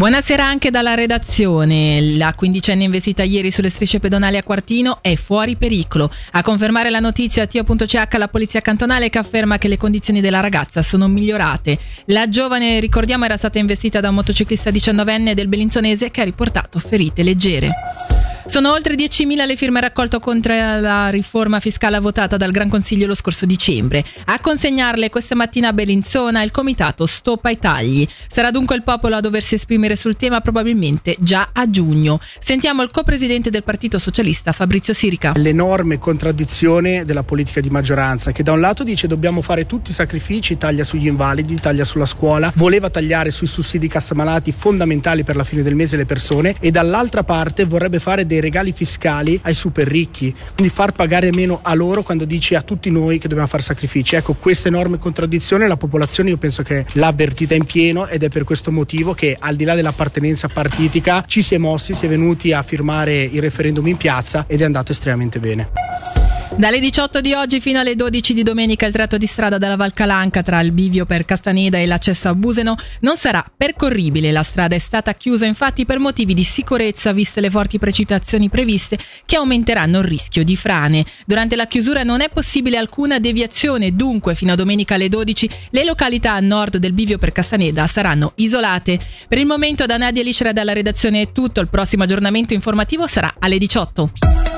Buonasera anche dalla redazione. La quindicenne investita ieri sulle strisce pedonali a Quartino è fuori pericolo. A confermare la notizia Tio.ch la polizia cantonale che afferma che le condizioni della ragazza sono migliorate. La giovane, ricordiamo, era stata investita da un motociclista diciannovenne del Bellinzonese che ha riportato ferite leggere. Sono oltre 10.000 le firme raccolte contro la riforma fiscale votata dal Gran Consiglio lo scorso dicembre. A consegnarle questa mattina a Bellinzona il comitato Stop ai tagli. Sarà dunque il popolo a doversi esprimere sul tema probabilmente già a giugno. Sentiamo il co-presidente del Partito Socialista Fabrizio Sirica. L'enorme contraddizione della politica di maggioranza che da un lato dice dobbiamo fare tutti i sacrifici, taglia sugli invalidi, taglia sulla scuola, voleva tagliare sui sussidi cassamalati fondamentali per la fine del mese le persone e dall'altra parte vorrebbe fare dei regali fiscali ai super ricchi, quindi far pagare meno a loro quando dici a tutti noi che dobbiamo fare sacrifici. Ecco, questa enorme contraddizione la popolazione io penso che l'ha avvertita in pieno ed è per questo motivo che al di là dell'appartenenza partitica ci si è mossi, si è venuti a firmare il referendum in piazza ed è andato estremamente bene. Dalle 18 di oggi fino alle 12 di domenica il tratto di strada dalla Valcalanca tra il bivio per Castaneda e l'accesso a Buseno non sarà percorribile. La strada è stata chiusa infatti per motivi di sicurezza viste le forti precipitazioni previste che aumenteranno il rischio di frane. Durante la chiusura non è possibile alcuna deviazione, dunque fino a domenica alle 12 le località a nord del bivio per Castaneda saranno isolate. Per il momento da Nadia Licera dalla redazione è tutto, il prossimo aggiornamento informativo sarà alle 18.